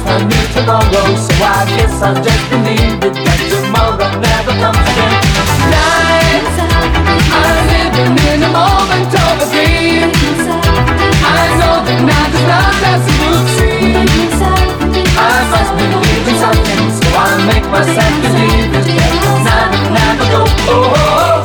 promised a new tomorrow So I guess I'll just believe it That tomorrow never comes again. Tonight I'm living in a moment of a dream. I know that night is not as it would seem. I must be in something So I'll make myself believe it That night will never go. Oh, oh, oh.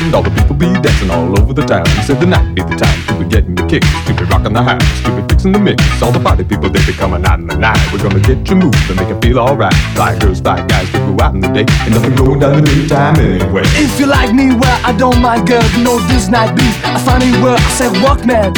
Around. All the people be dancing all over the town. He Said the night be the time to be getting the kicks, to be rocking the house, to be fixing the mix. All the party people they be coming out in the night. We're gonna get you moving, make you feel alright. Fly girls, fly guys, we go out in the day, and nothing going down the daytime anyway. If you like me, well, I don't mind, girl. You know this night be a funny word. I said, walk, man.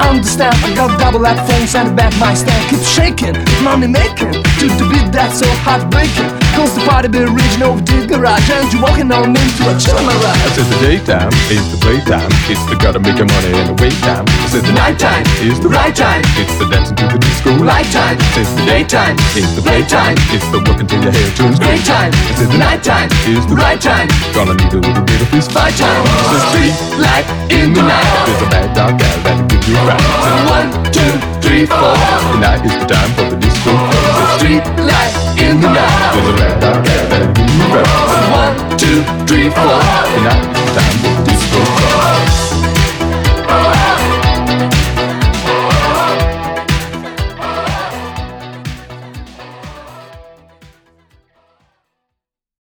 Understand, I got double that phones and back my stand. Keep shaking, money making. To the beat that's so heartbreaking. Cause the party be reaching over to the garage. And you walking on into a chill I said the daytime is the playtime. It's the gotta make your money and the wait time. I said the nighttime is the right time. It's the dancing to the disco light time. I said the daytime is the playtime. It's the working till your hair turns gray time. I said the nighttime is the right time. Gonna need a little bit of this fight time. It's the street light in the night. There's a bad dog gal that'll give you a ride. I one, two, three, four. Tonight is the time for the disco. It's the street light in the night. For the red dot cabin One, two, three, four, night time disco.